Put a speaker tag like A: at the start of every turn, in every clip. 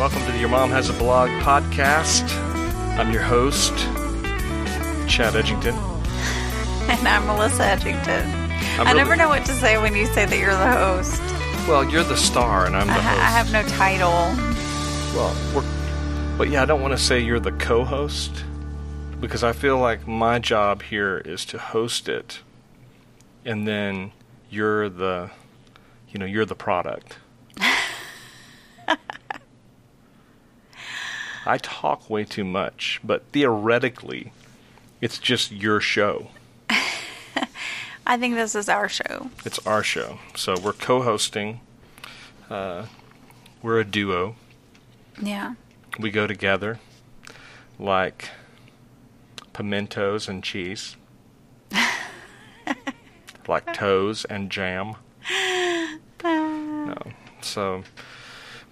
A: Welcome to the Your Mom Has a Blog podcast. I'm your host, Chad Edgington.
B: And I'm Melissa Edgington.
A: I'm
B: I
A: really-
B: never know what to say when you say that you're the host.
A: Well, you're the star, and I'm the
B: I,
A: host.
B: I have no title.
A: Well, we're, but yeah, I don't want to say you're the co-host because I feel like my job here is to host it, and then you're the, you know, you're the product. I talk way too much, but theoretically, it's just your show.
B: I think this is our show.
A: It's our show, so we're co-hosting. Uh, we're a duo.
B: Yeah.
A: we go together like pimentos and cheese, like toes and jam. No. So,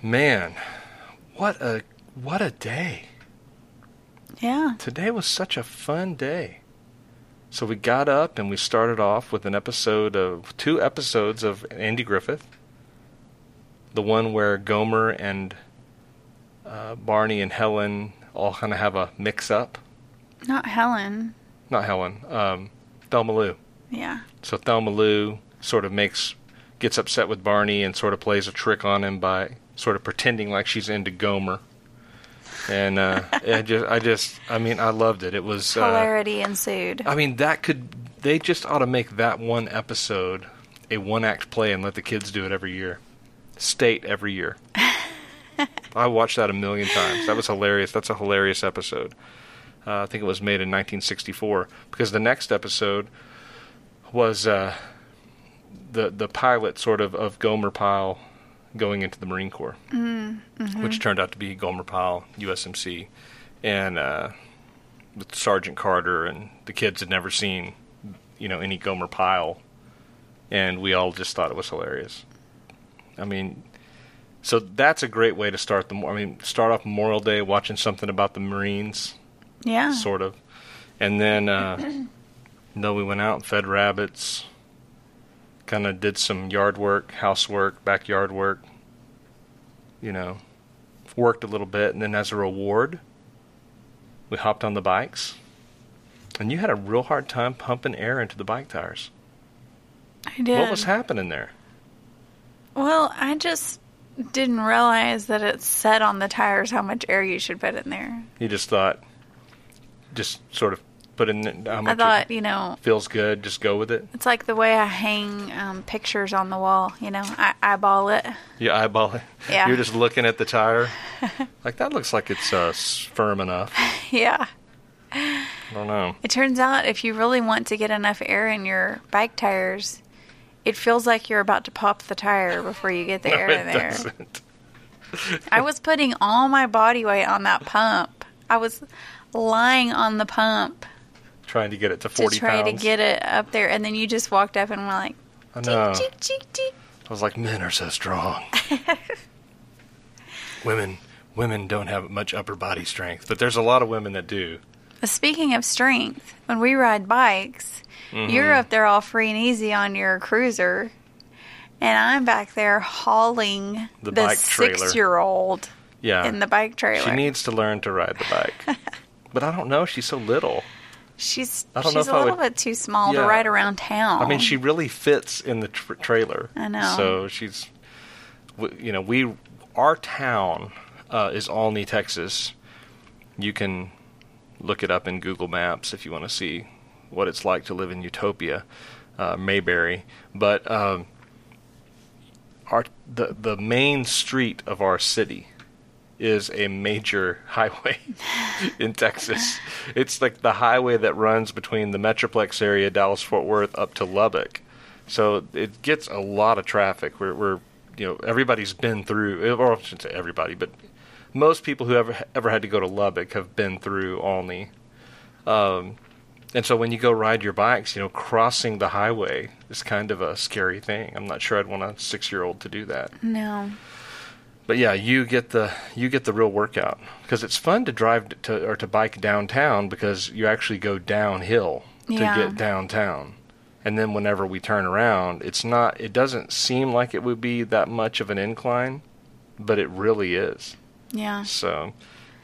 A: man, what a what a day.
B: Yeah.
A: Today was such a fun day. So we got up and we started off with an episode of two episodes of Andy Griffith. The one where Gomer and uh, Barney and Helen all kind of have a mix up.
B: Not Helen.
A: Not Helen, um, Thelma Lou.
B: Yeah.
A: So Thelma Lou sort of makes gets upset with Barney and sort of plays a trick on him by sort of pretending like she's into Gomer. And uh, I just, I just, I mean, I loved it. It was uh,
B: Hilarity ensued.
A: I mean, that could they just ought to make that one episode a one act play and let the kids do it every year. State every year. I watched that a million times. That was hilarious. That's a hilarious episode. Uh, I think it was made in 1964 because the next episode was uh, the the pilot sort of of Gomer Pyle going into the Marine Corps, which turned out to be Gomer Pyle USMC, and uh, with Sergeant Carter and the kids had never seen, you know, any Gomer Pyle, and we all just thought it was hilarious. I mean, so that's a great way to start the. I mean, start off Memorial Day watching something about the Marines,
B: yeah.
A: sort of, and then uh, we went out and fed rabbits. Kind of did some yard work, housework, backyard work. You know, worked a little bit, and then as a reward, we hopped on the bikes. And you had a real hard time pumping air into the bike tires.
B: I did.
A: What was happening there?
B: Well, I just didn't realize that it said on the tires how much air you should put in there.
A: You just thought, just sort of put in how
B: I thought, you know,
A: feels good, just go with it.
B: it's like the way I hang um, pictures on the wall. You know, I eyeball it.
A: You eyeball it.
B: Yeah.
A: You're just looking at the tire. like, that looks like it's uh, firm enough.
B: yeah.
A: I don't know.
B: It turns out if you really want to get enough air in your bike tires, it feels like you're about to pop the tire before you get the air
A: no,
B: in
A: it
B: there.
A: doesn't.
B: I was putting all my body weight on that pump. I was lying on the pump
A: Trying to get it to
B: forty.
A: to
B: try
A: pounds.
B: to get it up there, and then you just walked up and were like,
A: I know.
B: cheek, cheek, cheek.
A: I was like, men are so strong. women, women don't have much upper body strength, but there's a lot of women that do.
B: Speaking of strength, when we ride bikes,
A: Mm-hmm.
B: you're up there all free and easy on your cruiser, and I'm back there hauling
A: The
B: the, six-year-old
A: Yeah.
B: in the bike trailer.
A: She needs to learn to ride the bike. but I don't know. She's so little.
B: She's
A: I don't know
B: she's
A: if
B: a
A: I
B: little
A: would-
B: bit too small
A: Yeah.
B: to ride around town.
A: I mean, she really fits in the tr- trailer.
B: I know.
A: So she's, you know, we, our town uh, is Olney, Texas. You can look it up in Google Maps if you want to see what it's like to live in Utopia, uh, Mayberry. But um, our the the main street of our city is a major highway in Texas. It's like the highway that runs between the Metroplex area, Dallas Fort Worth, up to Lubbock. So it gets a lot of traffic. We're, we're you know, everybody's been through, or I shouldn't say everybody, but most people who ever ever had to go to Lubbock have been through Olney. Um, and so when you go ride your bikes, you know, crossing the highway is kind of a scary thing. I'm not sure I'd want a six year old to do that.
B: no.
A: But yeah, you get the you get the real workout because it's fun to drive to or to bike downtown because you actually go downhill to
B: Yeah.
A: get downtown. And then whenever we turn around, it's not it doesn't seem like it would be that much of an incline, but it really is.
B: Yeah.
A: So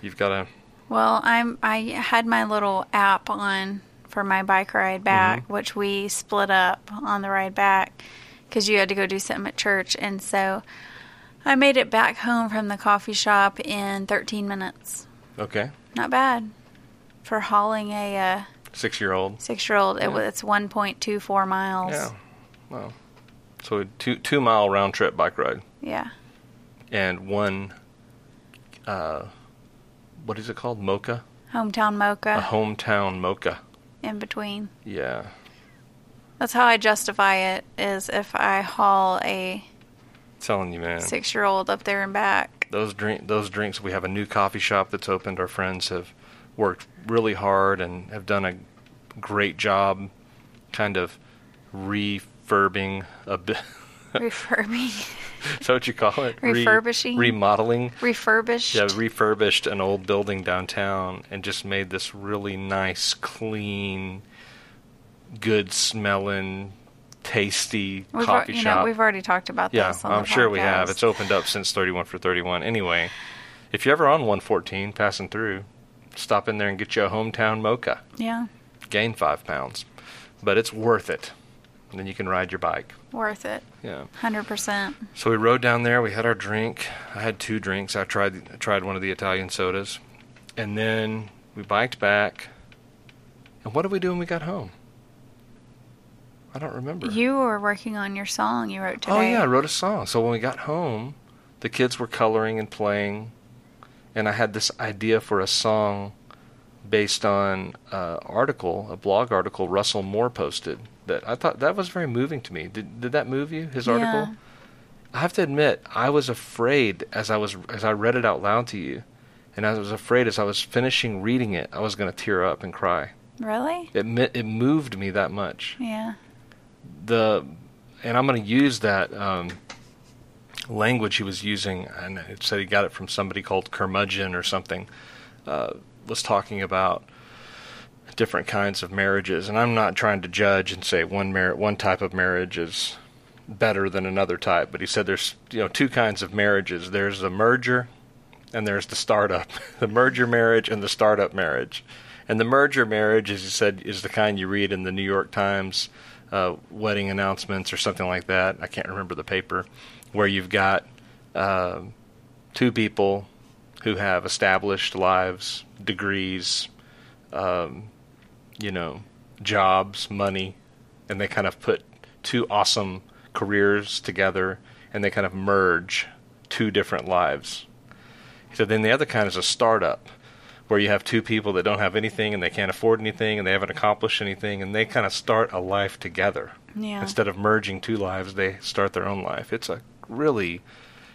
A: you've got to.
B: Well, I'm I had my little app on for my bike ride mm-hmm. back, which we split up on the ride back because you had to go do something at church, and so I made it back home from the coffee shop in 13 minutes.
A: Okay.
B: Not bad for hauling a uh,
A: Six year old.
B: six-year-old.
A: Yeah.
B: was it's 1.24 miles.
A: Yeah. Wow. So a two two mile round trip bike ride
B: Yeah.
A: and one. Uh, what is it called? Mocha.
B: Hometown mocha.
A: A hometown mocha.
B: in between.
A: Yeah.
B: That's how I justify it. Is if I haul a
A: telling you, man.
B: six-year-old up there and back.
A: those drink those drinks we have a new coffee shop that's opened our friends have worked really hard and have done a great job kind of refurbing a bit
B: Refurbing,
A: is that what you call it Re-
B: Refurbishing?
A: remodeling
B: refurbished.
A: yeah refurbished an old building downtown and just made this really nice clean good smelling tasty
B: We've,
A: coffee
B: you
A: shop
B: know, we've already talked about
A: Yeah,
B: this. on
A: I'm sure we have. It's opened up since 31 for 31. Anyway, if you're ever on 114 passing through, stop in there and get you a hometown mocha.
B: yeah,
A: Gain five pounds, but it's worth it. And then you can ride your bike.
B: worth it,
A: Yeah.
B: hundred percent.
A: So we rode down there. We had our drink. I had two drinks. I tried I tried one of the Italian sodas, and then we biked back. And what did we do when we got home? I don't remember.
B: You were working on your song you wrote today.
A: Oh yeah, I wrote a song. So when we got home, the kids were coloring and playing, and I had this idea for a song based on an article, a blog article Russell Moore posted. That I thought that was very moving to me. Did did that move you? His article.
B: Yeah.
A: I have to admit, I was afraid as I was as I read it out loud to you, and I was afraid as I was finishing reading it, I was going to tear up and cry.
B: Really?
A: It it moved me that much
B: Yeah.
A: The and I'm going to use that um, language he was using, and it said he got it from somebody called Curmudgeon or something. Uh, was talking about different kinds of marriages, and I'm not trying to judge and say one mar- one type of marriage is better than another type, but he said there's you know two kinds of marriages. There's the merger, and there's the startup. the merger marriage and the startup marriage. And the merger marriage, as he said, is the kind you read in the New York Times uh, wedding announcements or something like that. I can't remember the paper, where you've got um two people who have established lives, degrees, um, you know, jobs, money, and they kind of put two awesome careers together and they kind of merge two different lives. So then the other kind is a startup where you have two people that don't have anything and they can't afford anything and they haven't accomplished anything and they kind of start a life together.
B: Yeah.
A: Instead of merging two lives, they start their own life. It's a really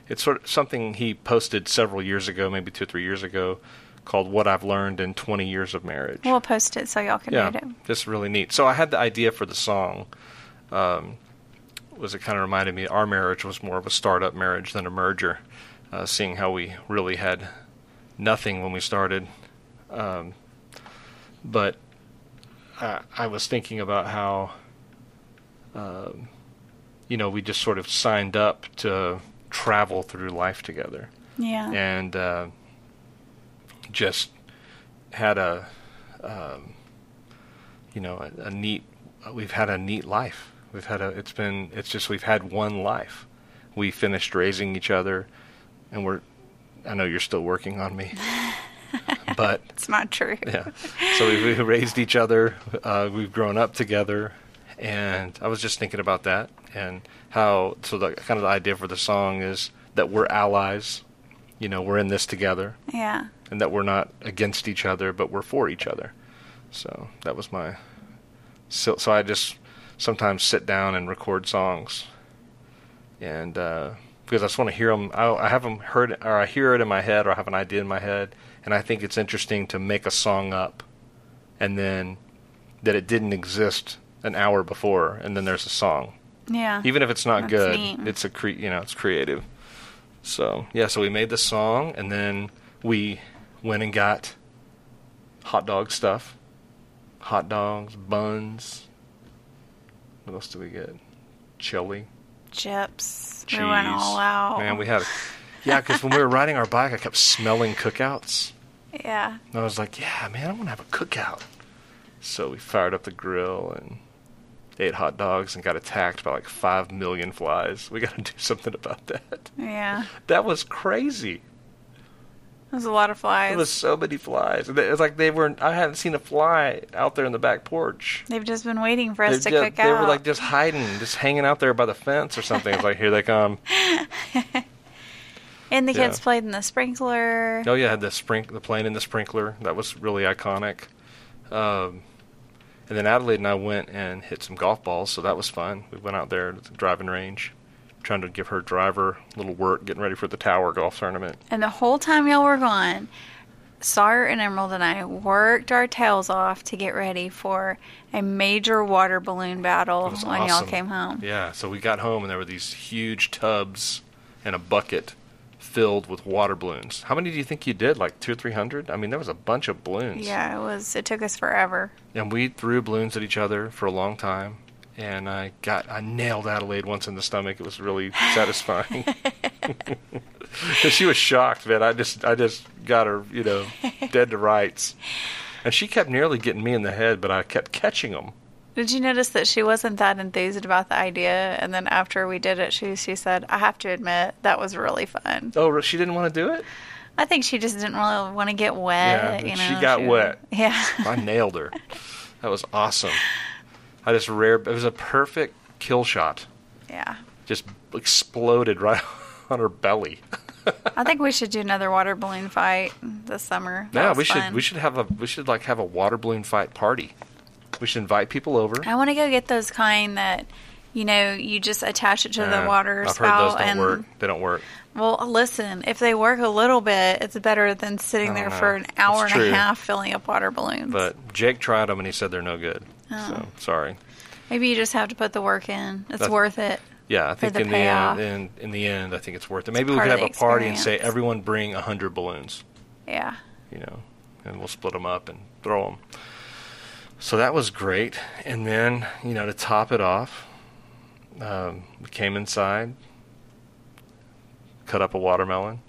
A: it's sort of something he posted several years ago, maybe 2 or 3 years ago called What I've Learned in 20 Years of Marriage
B: We'll post it so y'all can
A: yeah,
B: read it. Yeah.
A: Just really neat. So I had the idea for the song. Um, was it kind of reminded me our marriage was more of a startup marriage than a merger, uh, seeing how we really had nothing when we started. Um, but I, I was thinking about how, um, you know, we just sort of signed up to travel through life together.
B: Yeah.
A: and uh, just had a um, you know a, a neat we've had a neat life. We've had a it's been it's just we've had one life. We finished raising each other and we're I know you're still working on me but
B: It's not true.
A: yeah so we, we raised each other uh, we've grown up together and i was just thinking about that and how so the kind of the idea for the song is that we're allies you know we're in this together
B: Yeah.
A: and that we're not against each other but we're for each other so that was my so, so i just sometimes sit down and record songs and uh, because I just want to hear them. I, I have them heard, or I hear it in my head, or I have an idea in my head, and I think it's interesting to make a song up, and then that it didn't exist an hour before, and then there's a song.
B: Yeah.
A: Even if it's not
B: That's
A: good,
B: neat.
A: it's a cre- you know it's creative. So yeah, so we made the song, and then we went and got hot dog stuff, hot dogs, buns. What else did we get? Chili
B: Chips.
A: cheese.
B: We went all out.
A: Man, we had Yeah, because when we were riding our bike, I kept smelling cookouts.
B: Yeah.
A: And I was like, yeah, man, I want to have a cookout. So we fired up the grill and ate hot dogs and got attacked by like five million flies. We got to do something about that.
B: Yeah.
A: That was crazy.
B: There's a lot of flies.
A: There was so many flies. It's like they were. I hadn't seen a fly out there in the back porch.
B: They've just been waiting for us
A: They,
B: to
A: ju-
B: cook
A: they
B: out.
A: were like just hiding, just hanging out there by the fence or something. It's like here they come.
B: and the kids
A: yeah.
B: played in the sprinkler.
A: Oh yeah, had the sprink, the plane in the sprinkler. That was really iconic. Um, and then Adelaide and I went and hit some golf balls, so that was fun. We went out there to the driving range, trying to give her driver a little work, getting ready for the Tower Golf Tournament.
B: And the whole time y'all were gone, Sawyer and Emerald and I worked our tails off to get ready for a major water balloon battle when y'all came home.
A: Yeah, so we got home and there were these huge tubs and a bucket filled with water balloons. How many do you think you did? Like two or three hundred? I mean, there was a bunch of balloons.
B: Yeah, it was. It took us forever.
A: and we threw balloons at each other for a long time. And I got I nailed Adelaide once in the stomach. It was really satisfying. she was shocked, man. I just I just got her, you know, dead to rights. And she kept nearly getting me in the head, but I kept catching them.
B: Did you notice that she wasn't that enthused about the idea? And then after we did it, she she said, "I have to admit that was really fun."
A: Oh, she didn't want to do it.
B: I think she just didn't really want to get wet.
A: Yeah,
B: you
A: she
B: know,
A: got wet.
B: Yeah.
A: I nailed her. That was awesome. I just rare. It was a perfect kill shot.
B: yeah.
A: Just exploded right on her belly.
B: I think we should do another water balloon fight this summer. That
A: Yeah,
B: was
A: we should we should have a we should like have a water balloon fight party. We should invite people over.
B: I want to go get those kind that, you know, you just attach it to
A: Uh,
B: the water
A: I've
B: spout
A: heard those don't
B: and.
A: work. They don't work.
B: Well, listen, if they work a little bit, it's better than sitting there
A: don't
B: for an hour
A: It's
B: and
A: true.
B: a half filling up water balloons.
A: But Jake tried them and he said they're no good.
B: Oh.
A: So sorry.
B: Maybe you just have to put the work in. It's
A: That's-
B: worth it.
A: Yeah, I think
B: the
A: in
B: payoff.
A: the end, in, in the end, I think it's worth it. Maybe we could have a party and say everyone bring a hundred balloons.
B: Yeah.
A: you know, and we'll split them up and throw them. So that was great. And then, you know, to top it off, um, we came inside, cut up a watermelon.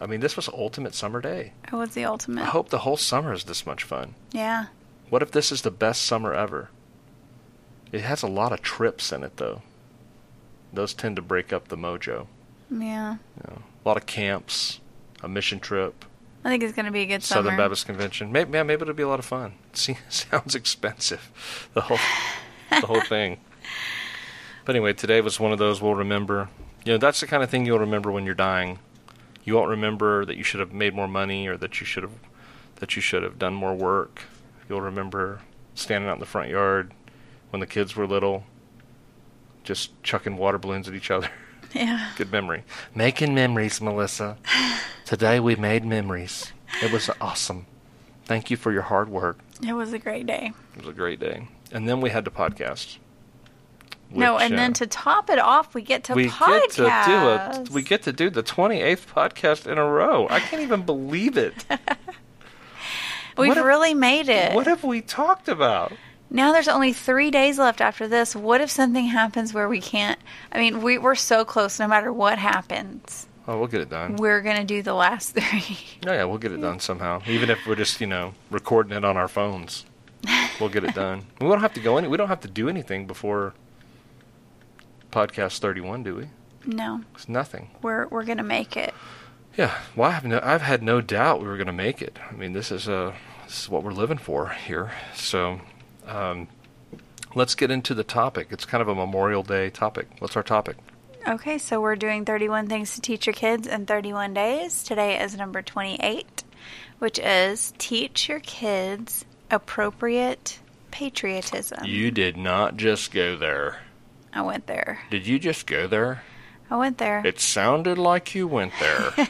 A: I mean, this was ultimate summer day.
B: It was the ultimate.
A: I hope the whole summer is this much fun.
B: Yeah.
A: What if this is the best summer ever? It has a lot of trips in it, though. Those tend to break up the mojo.
B: Yeah.
A: You know, a lot of camps, a mission trip,
B: I think it's going to be a good
A: Southern
B: summer.
A: Baptist Convention. Maybe, yeah, maybe it'll be a lot of fun. Sounds expensive, the whole, the whole thing. But anyway, today was one of those we'll remember. You know, that's the kind of thing you'll remember when you're dying. You won't remember that you should have made more money or that you should have, that you should have done more work. You'll remember standing out in the front yard when the kids were little, just chucking water balloons at each other.
B: Yeah.
A: Good memory. Making memories, Melissa. Today we made memories. It was awesome. Thank you for your hard work.
B: It was a great day.
A: It was a great day. And then we had to podcast.
B: no, and
A: uh,
B: then to top it off, we get to
A: we
B: podcast.
A: get to do a we get to do the 28th podcast in a row. I can't even believe it.
B: We've
A: if-
B: really made it.
A: What have we talked about?
B: Now there's only three days left after this. What if something happens where we can't? I mean, we, we're so close. No matter what happens,
A: Oh, we'll get it done.
B: we're gonna do the last three.
A: Oh yeah, we'll get it done somehow. Even if we're just, you know, recording it on our phones. We'll get it done. We don't have to go any we don't have to do anything before podcast 31, do we?
B: no,
A: It's nothing.
B: we're we're gonna make it.
A: Yeah, well, I've no, I've had no doubt we were going to make it. I mean, this is uh, this is what we're living for here. So, um, let's get into the topic. It's kind of a Memorial Day topic. What's our topic?
B: Okay, so we're doing 31 things to teach your kids in 31 days. Today is number 28, which is teach your kids appropriate patriotism.
A: You did not just go there.
B: I went there.
A: Did you just go there?
B: I went there.
A: It sounded like you went there.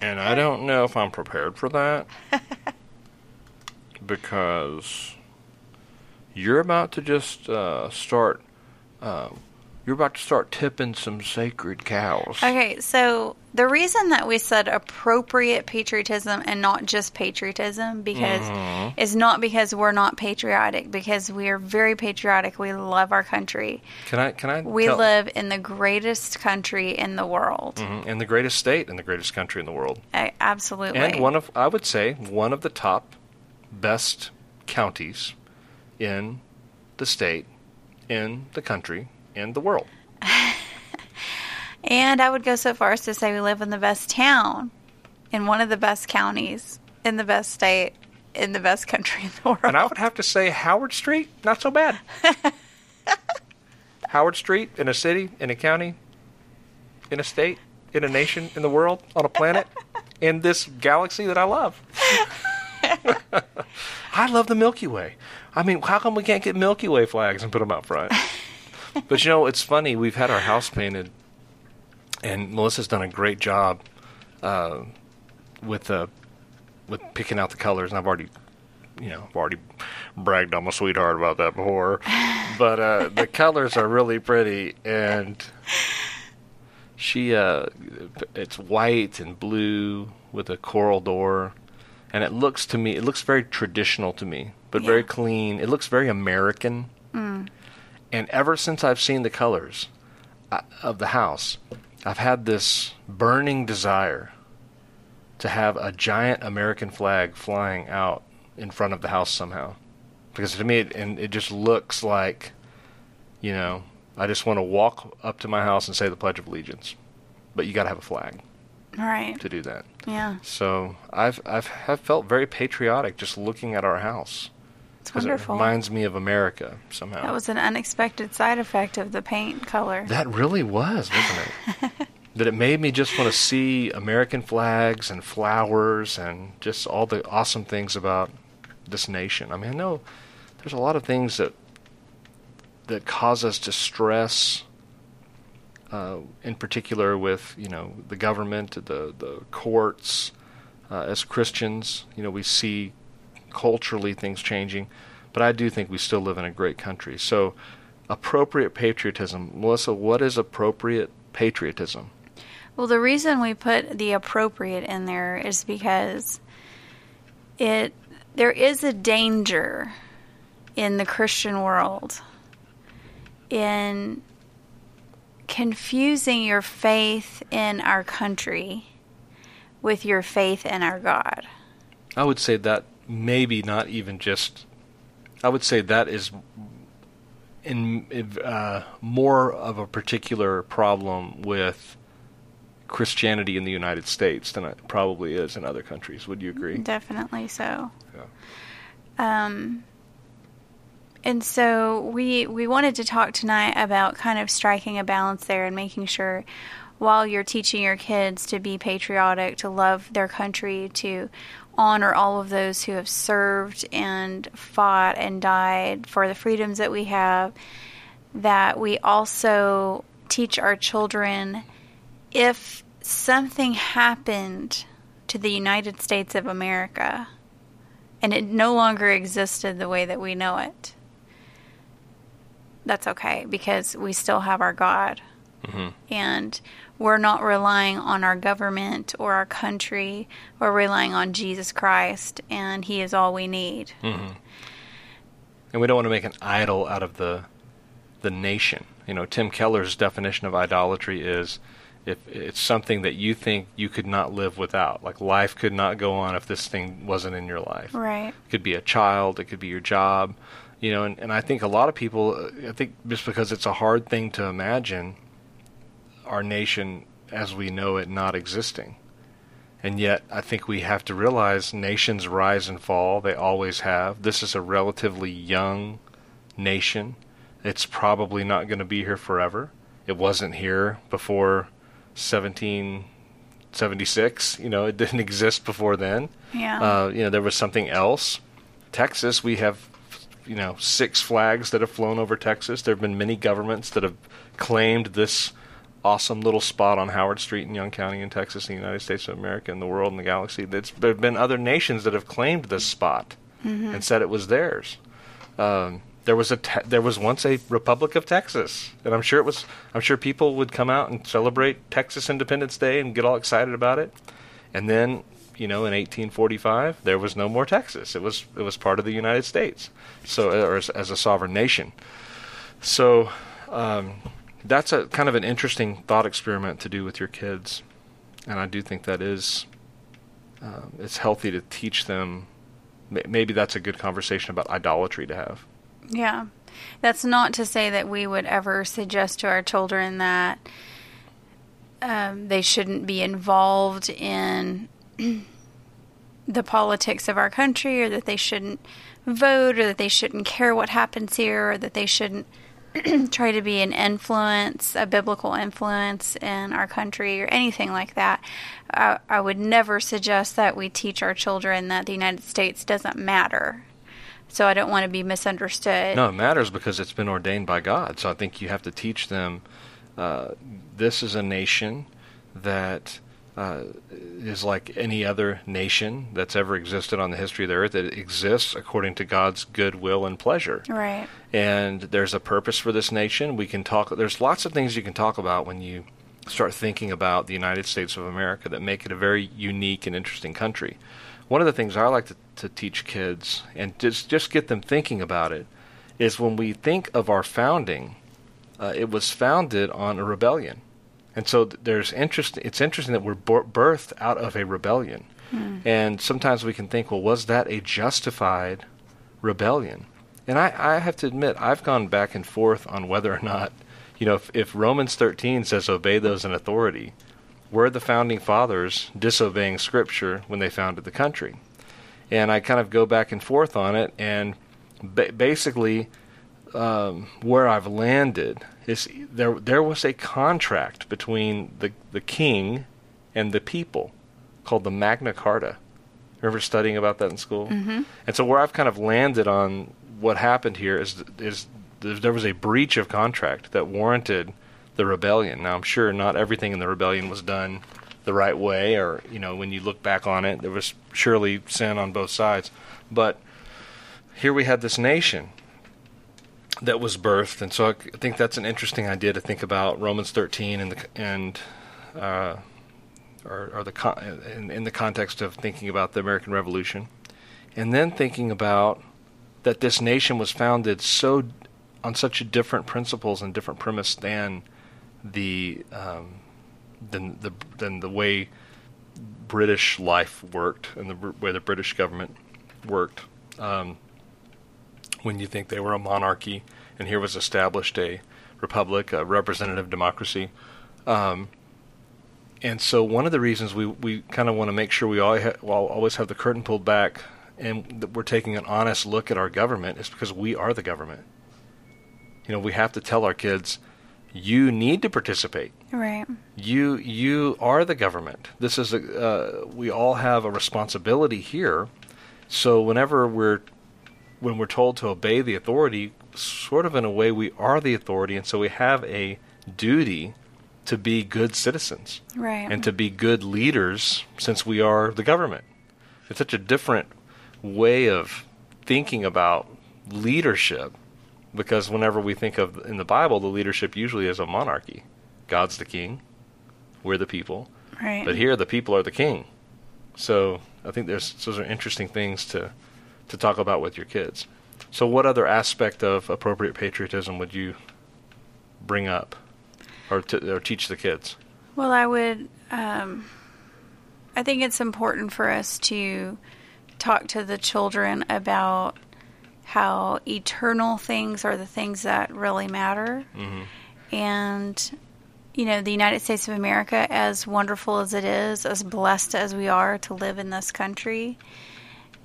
A: and I don't know if I'm prepared for that. because you're about to just uh, start. Uh, you're about to start tipping some sacred cows.
B: Okay, so the reason that we said appropriate patriotism and not just patriotism because
A: Mm-hmm.
B: is not because we're not patriotic because we are very patriotic. We love our country.
A: Can I? Can I?
B: We
A: tell-
B: live in the greatest country in the world.
A: Mhm, in the greatest state in the greatest country in the world,
B: A- absolutely.
A: and one of I would say one of the top best counties in the state, in the country, in the world.
B: And I would go so far as to say we live in the best town, in one of the best counties, in the best state, in the best country in the world.
A: And I would have to say Howard Street, not so bad. Howard Street in a city, in a county, in a state, in a nation, in the world, on a planet, in this galaxy that I love. I love the Milky Way. I mean, how come we can't get Milky Way flags and put them out front? but you know, it's funny. We've had our house painted, and Melissa's done a great job uh, with uh, with picking out the colors. And I've already, you know, I've already bragged on my sweetheart about that before. but uh, the colors are really pretty, and she uh, it's white and blue with a coral door, and it looks to me, it looks very traditional to me, but very clean. It looks very American. And ever since I've seen the colors uh, of the house, I've had this burning desire to have a giant American flag flying out in front of the house somehow. Because to me, it, and it just looks like, you know, I just want to walk up to my house and say the Pledge of Allegiance. But you got to have a flag
B: right.
A: to do that.
B: Yeah.
A: So I've I've have felt very patriotic just looking at our house
B: It's
A: because it
B: wonderful.
A: reminds me of America somehow.
B: that was an unexpected side effect of the paint color.
A: That really was, wasn't it? that it made me just want to see American flags and flowers and just all the awesome things about this nation. I mean, I know there's a lot of things that that cause us to stress. Uh, in particular, with you know the government, the the courts, uh, as Christians, you know we see culturally things changing, but I do think we still live in a great country. So, appropriate patriotism, Melissa. What is appropriate patriotism?
B: Well, the reason we put the appropriate in there is because it there is a danger in the Christian world in confusing your faith in our country with your faith in our God.
A: I would say that maybe not even just. I would say that is in uh, more of a particular problem with Christianity in the United States than it probably is in other countries. Would you agree?
B: Definitely so.
A: Yeah.
B: Um, and so we we wanted to talk tonight about kind of striking a balance there and making sure while you're teaching your kids to be patriotic, to love their country, to honor all of those who have served and fought and died for the freedoms that we have, that we also teach our children if something happened to the United States of America and it no longer existed the way that we know it, that's okay because we still have our God.
A: hmm
B: And we're not relying on our government or our country. We're relying on Jesus Christ, and He is all we need.
A: hmm And we don't want to make an idol out of the the nation. You know, Tim Keller's definition of idolatry is if it's something that you think you could not live without, like life could not go on if this thing wasn't in your life.
B: Right.
A: It could be a child, it could be your job, you know, and, and I think a lot of people, uh, I think just because it's a hard thing to imagine our nation as we know it not existing. And yet, I think we have to realize nations rise and fall. They always have. This is a relatively young nation. It's probably not going to be here forever. It wasn't here before 1776. You know, it didn't exist before then.
B: Yeah.
A: Uh, you know, there was something else. Texas, we have, you know, six flags that have flown over Texas. There have been many governments that have claimed this awesome little spot on Howard Street in Young County in Texas, in the United States of America, in the world, in the galaxy. That's, there have been other nations that have claimed this spot and said it was theirs. Um, there was a te- there was once a Republic of Texas, and I'm sure it was. I'm sure people would come out and celebrate Texas Independence Day and get all excited about it. And then, you know, in 1845, there was no more Texas. It was it was part of the United States, so or as, as a sovereign nation. So um, that's a kind of an interesting thought experiment to do with your kids, and I do think that is um, it's healthy to teach them. Maybe that's a good conversation about idolatry to have.
B: Yeah. That's not to say that we would ever suggest to our children that um, they shouldn't be involved in the politics of our country or that they shouldn't vote or that they shouldn't care what happens here or that they shouldn't try to be an influence, a biblical influence in our country or anything like that. I, I would never suggest that we teach our children that the United States doesn't matter so I don't want to be misunderstood.
A: No, it matters because it's been ordained by God. So I think you have to teach them uh, this is a nation that uh, is like any other nation that's ever existed on the history of the earth. It exists according to God's good will and pleasure.
B: Right.
A: And there's a purpose for this nation. We can talk. There's lots of things you can talk about when you start thinking about the United States of America that make it a very unique and interesting country one of the things I like to, to teach kids and just just get them thinking about it is when we think of our founding, uh, it was founded on a rebellion, and so there's interest. It's interesting that we're birthed out of a rebellion, mm. and sometimes we can think, well, was that a justified rebellion? And I, I have to admit, I've gone back and forth on whether or not, you know, if, if Romans 13 says obey those in authority, were the founding fathers disobeying Scripture when they founded the country? And I kind of go back and forth on it, and ba- basically, um, where I've landed is there. There was a contract between the the king and the people called the Magna Carta. Remember studying about that in school?
B: Mm-hmm.
A: And so where I've kind of landed on what happened here is is there was a breach of contract that warranted the rebellion. Now, I'm sure not everything in the rebellion was done the right way, or, you know, when you look back on it, there was surely sin on both sides. But here we had this nation that was birthed, and so I think that's an interesting idea to think about Romans 13 and the and uh, or, or the con- in, in the context of thinking about the American Revolution, and then thinking about that this nation was founded so on such different principles and different premise than the um, than the than the way British life worked and the way the British government worked. Um, when you think they were a monarchy, and here was established a republic, a representative democracy. Um, and so, one of the reasons we, we kind of want to make sure we always, ha- always have the curtain pulled back and that we're taking an honest look at our government is because we are the government. You know, we have to tell our kids you need to participate.
B: Right.
A: You you are the government. This is a uh, we all have a responsibility here. So whenever we're when we're told to obey the authority, sort of in a way we are the authority, and so we have a duty to be good citizens.
B: Right.
A: And to be good leaders since we are the government. It's such a different way of thinking about leadership because whenever we think of in the Bible, the leadership usually is a monarchy. God's the king, we're the people.
B: Right.
A: But here, the people are the king. So I think there's those are interesting things to to talk about with your kids. So, what other aspect of appropriate patriotism would you bring up, or to, or teach the kids?
B: Well, I would. Um, I think it's important for us to talk to the children about how eternal things are the things that really matter.
A: Mm-hmm.
B: And, you know, the United States of America, as wonderful as it is, as blessed as we are to live in this country,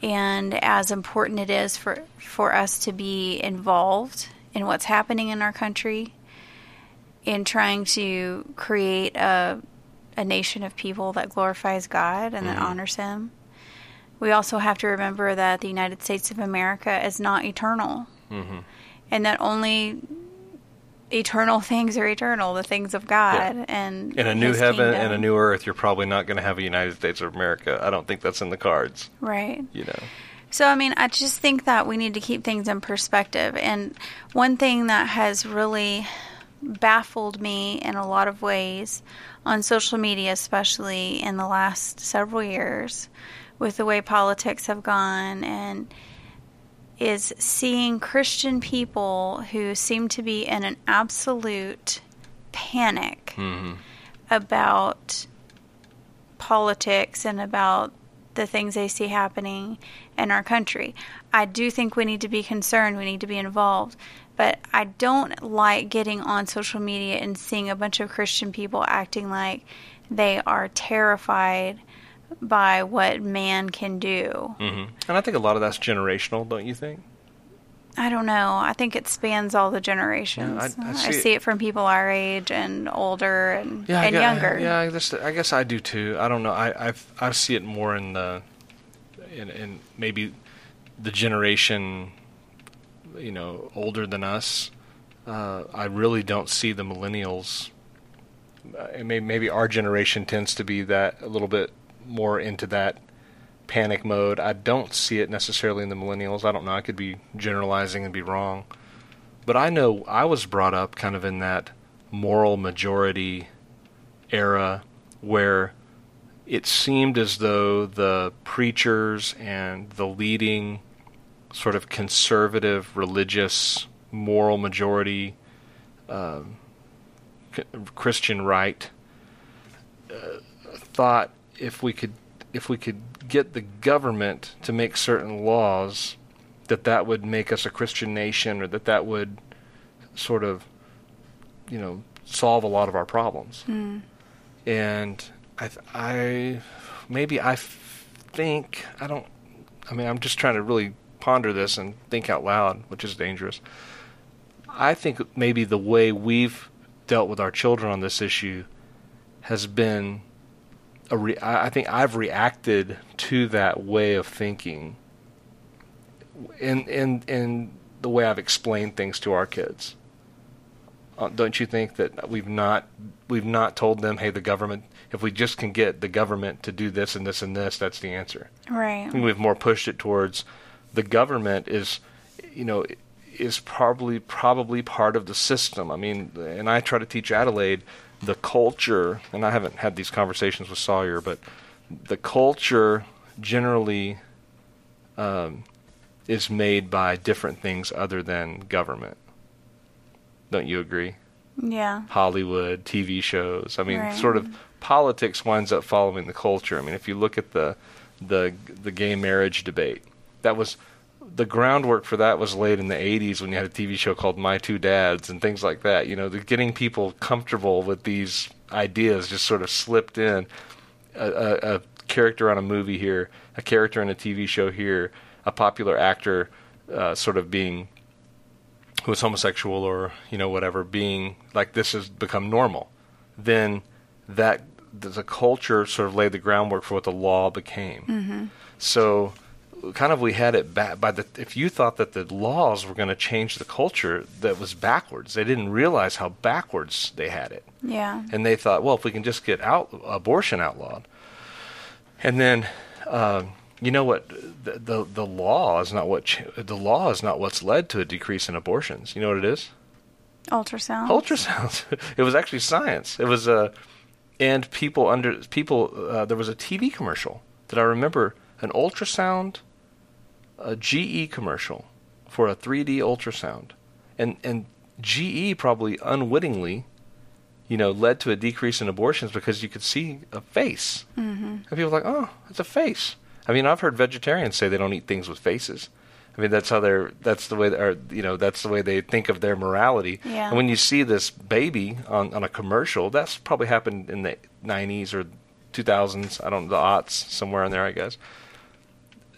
B: and as important it is for, for us to be involved in what's happening in our country, in trying to create a, a nation of people that glorifies God and mm-hmm. that honors Him we also have to remember that the United States of America is not eternal.
A: Mm-hmm.
B: And that only eternal things are eternal, the things of God. Yeah. And
A: in a new heaven kingdom. and a new earth, you're probably not going to have a United States of America. I don't think that's in the cards.
B: Right.
A: You know.
B: So, I mean, I just think that we need to keep things in perspective. And one thing that has really baffled me in a lot of ways on social media, especially in the last several years, with the way politics have gone, and is seeing Christian people who seem to be in an absolute panic
A: Mm-hmm.
B: about politics and about the things they see happening in our country. I do think we need to be concerned, we need to be involved, but I don't like getting on social media and seeing a bunch of Christian people acting like they are terrified by what man can do.
A: Mm-hmm. And I think a lot of that's generational, don't you think?
B: I don't know. I think it spans all the generations.
A: Yeah, I- I
B: I,
A: see
B: see,
A: it-
B: it from people our age and older and,
A: Yeah, I
B: and
A: gue-
B: younger.
A: Yeah, I guess I guess I do too. I don't know. I I I see it more in the in, in maybe the generation, you know, older than us. Uh, I really don't see the millennials. Uh, maybe, maybe our generation tends to be that a little bit more into that panic mode. I don't see it necessarily in the millennials. I don't know. I could be generalizing and be wrong. But I know I was brought up kind of in that moral majority era where it seemed as though the preachers and the leading sort of conservative religious moral majority um, Christian right uh, thought if we could if we could get the government to make certain laws that that would make us a Christian nation or that that would sort of you know solve a lot of our problems
B: Mm.
A: and I, th- I maybe I f- think I don't. I mean, I'm just trying to really ponder this and think out loud, which is dangerous. I think maybe the way we've dealt with our children on this issue has been re- I think I've reacted to that way of thinking in in in the way I've explained things to our kids. Uh, don't you think that we've not we've not told them, hey, the government, if we just can get the government to do this and this and this, that's the answer.
B: Right.
A: We've more pushed it towards the government is, you know, is probably probably part of the system. I mean, and I try to teach Adelaide the culture, and I haven't had these conversations with Sawyer, but the culture generally um, is made by different things other than government. Don't you agree?
B: Yeah.
A: Hollywood, TV shows. I mean,
B: Right.
A: sort of politics winds up following the culture. I mean, if you look at the the the gay marriage debate, that was the groundwork for that was laid in the 80s when you had a TV show called My Two Dads and things like that. You know, the getting people comfortable with these ideas just sort of slipped in. A, a, a character on a movie here, a character in a TV show here, a popular actor uh, sort of being who is homosexual or you know whatever being like this has become normal then that the culture sort of laid the groundwork for what the law became
B: Mm-hmm.
A: so kind of we had it back by the if you thought that the laws were going to change the culture that was backwards they didn't realize how backwards they had it
B: Yeah.
A: and they thought, well, if we can just get out abortion outlawed, and then um, you know what, the, the the law is not what ch- the law is not what's led to a decrease in abortions. You know what it is?
B: Ultrasound.
A: Ultrasounds. it was actually science. It was a, and people under people. Uh, there was a TV commercial that I remember, an ultrasound, a GE commercial for a 3D ultrasound, and and GE probably unwittingly, you know, led to a decrease in abortions because you could see a face,
B: mm-hmm.
A: and people were like, oh, it's a face. I mean, I've heard vegetarians say they don't eat things with faces. I mean, that's how they're. That's the way, or you know, that's the way they think of their morality.
B: Yeah.
A: And when you see this baby on on a commercial, that's probably happened in the '90s or 2000s. I don't know the aughts somewhere in there, I guess.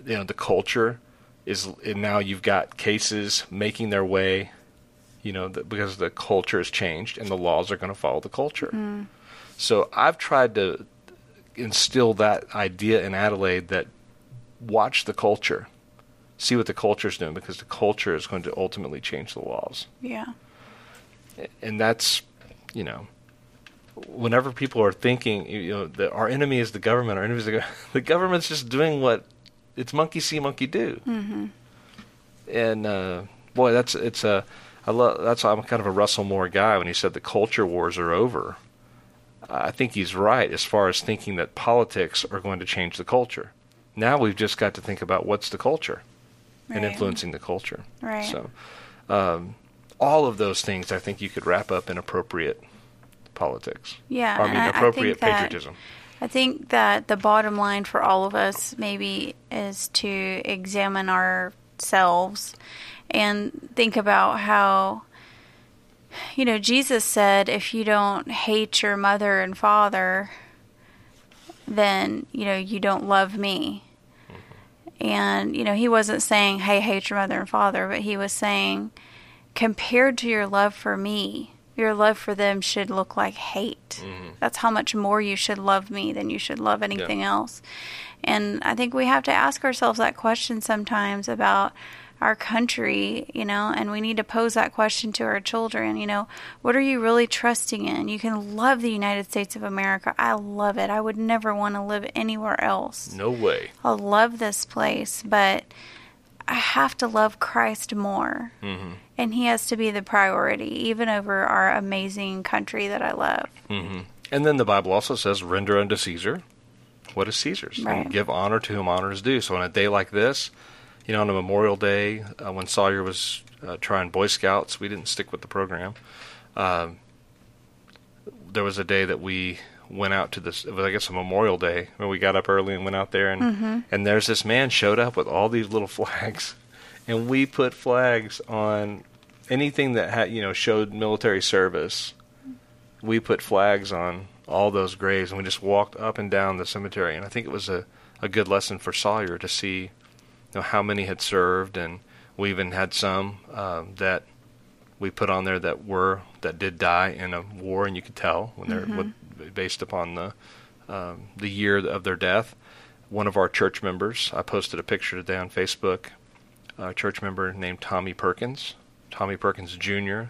A: You know, the culture is and now you've got cases making their way. You know, the, because the culture has changed and the laws are going to follow the culture.
B: Mm.
A: So I've tried to instill that idea in Adelaide that watch the culture, see what the culture is doing, because the culture is going to ultimately change the laws.
B: Yeah.
A: And that's, you know, whenever people are thinking, you know, that our enemy is the government, our enemy is the, gov- the government's just doing what it's monkey see, monkey do. Mm-hmm. And uh, boy, that's it's a I love that's I'm kind of a Russell Moore guy when he said the culture wars are over. I think he's right as far as thinking that politics are going to change the culture. Now we've just got to think about what's the culture
B: Right.
A: and influencing the culture.
B: Right.
A: So, um, all of those things I think you could wrap up in appropriate politics.
B: Yeah,
A: I mean,
B: I- I
A: appropriate
B: think that-
A: patriotism.
B: I think that the bottom line for all of us maybe is to examine ourselves and think about how you know Jesus said if you don't hate your mother and father then you know you don't love me. And you know he wasn't saying hey hate your mother and father but he was saying compared to your love for me, your love for them should look like hate. Mm-hmm. That's how much more you should love me than you should love anything else. And I think we have to ask ourselves that question sometimes about our country, you know, and we need to pose that question to our children, you know, what are you really trusting in? You can love the United States of America. I love it. I would never want to live anywhere else.
A: No way.
B: I love this place, but I have to love Christ more.
A: Mm-hmm.
B: And He has to be the priority, even over our amazing country that I love.
A: hmm And then the Bible also says, "Render unto Caesar what is Caesar's,
B: Right.
A: and give honor to whom honor is due." So on a day like this, you know, on a Memorial Day, uh, when Sawyer was uh, trying Boy Scouts, we didn't stick with the program. Um, there was a day that we went out to this. It was, I guess, a Memorial Day. Where we got up early and went out there, and and there's this man showed up with all these little flags, and we put flags on anything that had you know showed military service. We put flags on all those graves and we just walked up and down the cemetery. And I think it was a, a good lesson for Sawyer to see you know how many had served. And we even had some um, that we put on there that were that did die in a war and you could tell when they're what, based upon the um, the year of their death one of our church members I posted a picture today on Facebook a church member named Tommy Perkins Tommy Perkins Jr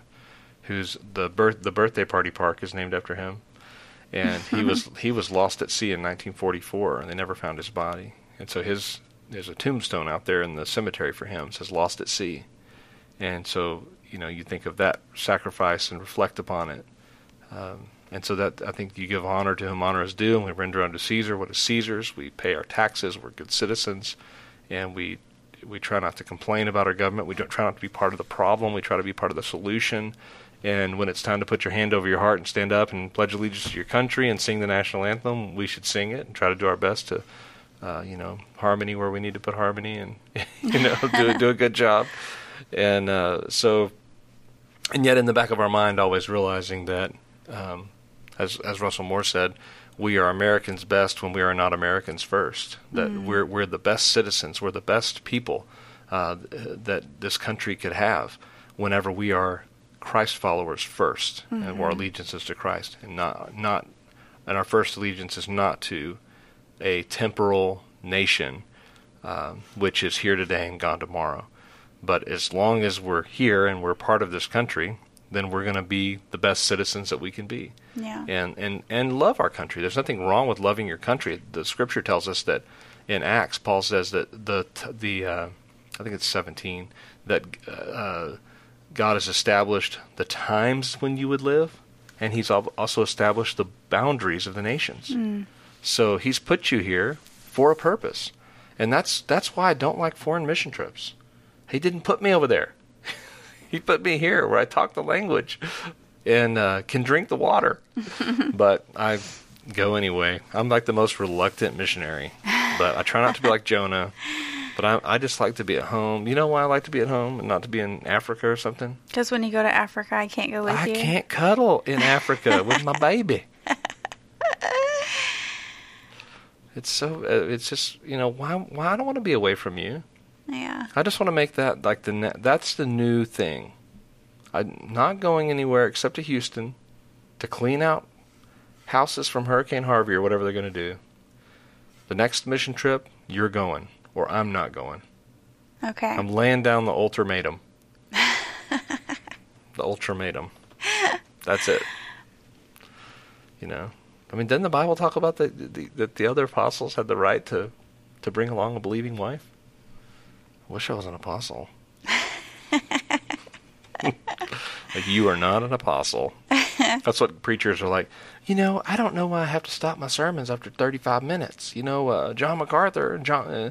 A: who's the birth the birthday party park is named after him, and he was he was lost at sea in 1944, and they never found his body. And so his there's a tombstone out there in the cemetery for him. It says "Lost at Sea," and so you know you think of that sacrifice and reflect upon it. Um, and so that I think you give honor to whom honor is due, and we render unto Caesar what is Caesar's. We pay our taxes. We're good citizens, and we we try not to complain about our government. We don't try not to be part of the problem. We try to be part of the solution. And when it's time to put your hand over your heart and stand up and pledge allegiance to your country and sing the national anthem, we should sing it and try to do our best to, uh, you know, harmony where we need to put harmony and, you know, do, do a good job. And uh, so, and yet in the back of our mind, always realizing that, um, as as Russell Moore said, we are Americans best when we are not Americans first. That we're we're the best citizens, we're the best people uh, that this country could have whenever we are Christ followers 1st and our allegiance is to Christ, and not not, and our first allegiance is not to a temporal nation, um, which is here today and gone tomorrow. But as long as we're here and we're part of this country, then we're going to be the best citizens that we can be
B: Yeah.
A: and, and, and love our country. There's nothing wrong with loving your country. The scripture tells us that in Acts, Paul says that the the uh, I think it's 17 that uh, God has established the times when you would live, and He's also established the boundaries of the nations. So He's put you here for a purpose, and that's that's why I don't like foreign mission trips. He didn't put me over there. He put me here where I talk the language and uh, can drink the water. but I go anyway. I'm like the most reluctant missionary, but I try not to be like Jonah. But I, I just like to be at home. You know why I like to be at home and not to be in Africa or something?
B: Because when you go to Africa, I can't go with
A: I
B: you.
A: I can't cuddle in Africa with my baby. It's so. Uh, it's just you know why. Why I don't want to be away from you.
B: Yeah.
A: I just want to make that like the ne- that's the new thing. I'm not going anywhere except to Houston to clean out houses from Hurricane Harvey or whatever they're going to do. The next mission trip, you're going or I'm not going.
B: Okay.
A: I'm laying down the ultimatum. the ultimatum. That's it. You know, I mean, didn't the Bible talk about the, the, that the other apostles had the right to to bring along a believing wife? Wish I was an apostle. like you are not an apostle. That's what preachers are like. You know, I don't know why I have to stop my sermons after 35 minutes. You know, uh, John MacArthur John uh,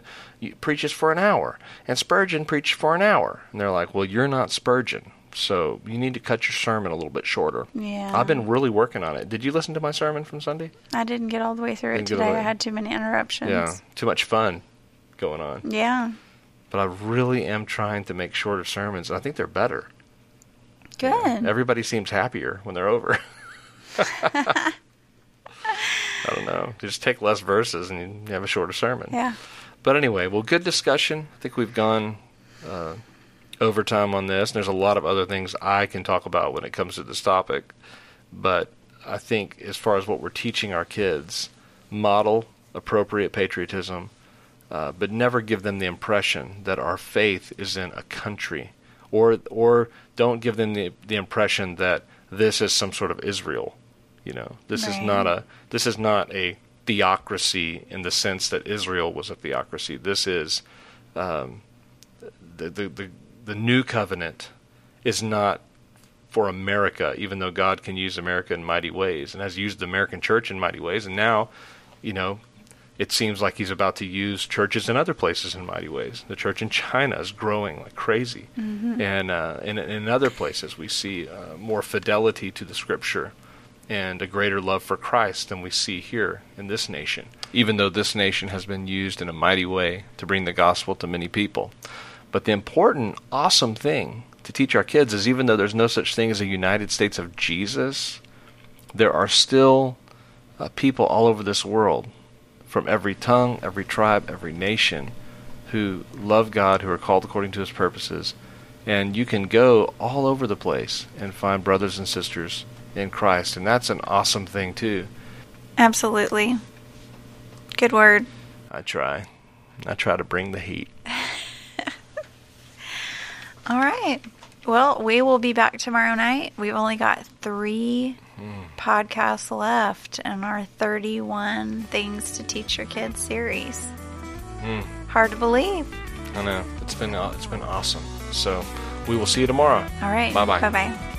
A: preaches for an hour, and Spurgeon preached for an hour, and they're like, "Well, you're not Spurgeon." So you need to cut your sermon a little bit shorter.
B: Yeah.
A: I've been really working on it. Did you listen to my sermon from Sunday?
B: I didn't get all the way through
A: Didn't
B: it today. I had too many interruptions.
A: Yeah, too much fun going on.
B: Yeah.
A: But I really am trying to make shorter sermons, and I think they're better.
B: Good.
A: Everybody seems happier when they're over. I don't know. You just take less verses and you have a shorter sermon.
B: yeah.
A: But anyway, well, good discussion. I think we've gone uh, overtime on this. And there's a lot of other things I can talk about when it comes to this topic. But I think as far as what we're teaching our kids, model appropriate patriotism, uh, but never give them the impression that our faith is in a country, or or don't give them the the impression that this is some sort of Israel. You know, this is not a this is not a theocracy in the sense that Israel was a theocracy. This is um, the, the the the new covenant is not for America, even though God can use America in mighty ways and has used the American church in mighty ways. And now, you know, it seems like he's about to use churches in other places in mighty ways. The church in China is growing like crazy. And uh, in, in other places, we see uh, more fidelity to the scripture and a greater love for Christ than we see here in this nation, even though this nation has been used in a mighty way to bring the gospel to many people. But the important, awesome thing to teach our kids is even though there's no such thing as a United States of Jesus, there are still uh, people all over this world, from every tongue, every tribe, every nation, who love God, who are called according to his purposes. And you can go all over the place and find brothers and sisters in Christ. And that's an awesome thing, too.
B: Absolutely. Good word.
A: I try. I try to bring the heat.
B: All right. Well, we will be back tomorrow night. We've only got three podcasts left in our 31 Things to Teach Your Kids series. Hard to believe.
A: I know. It's been, uh, it's been awesome. So we will see you tomorrow.
B: All right.
A: Bye-bye.
B: Bye bye.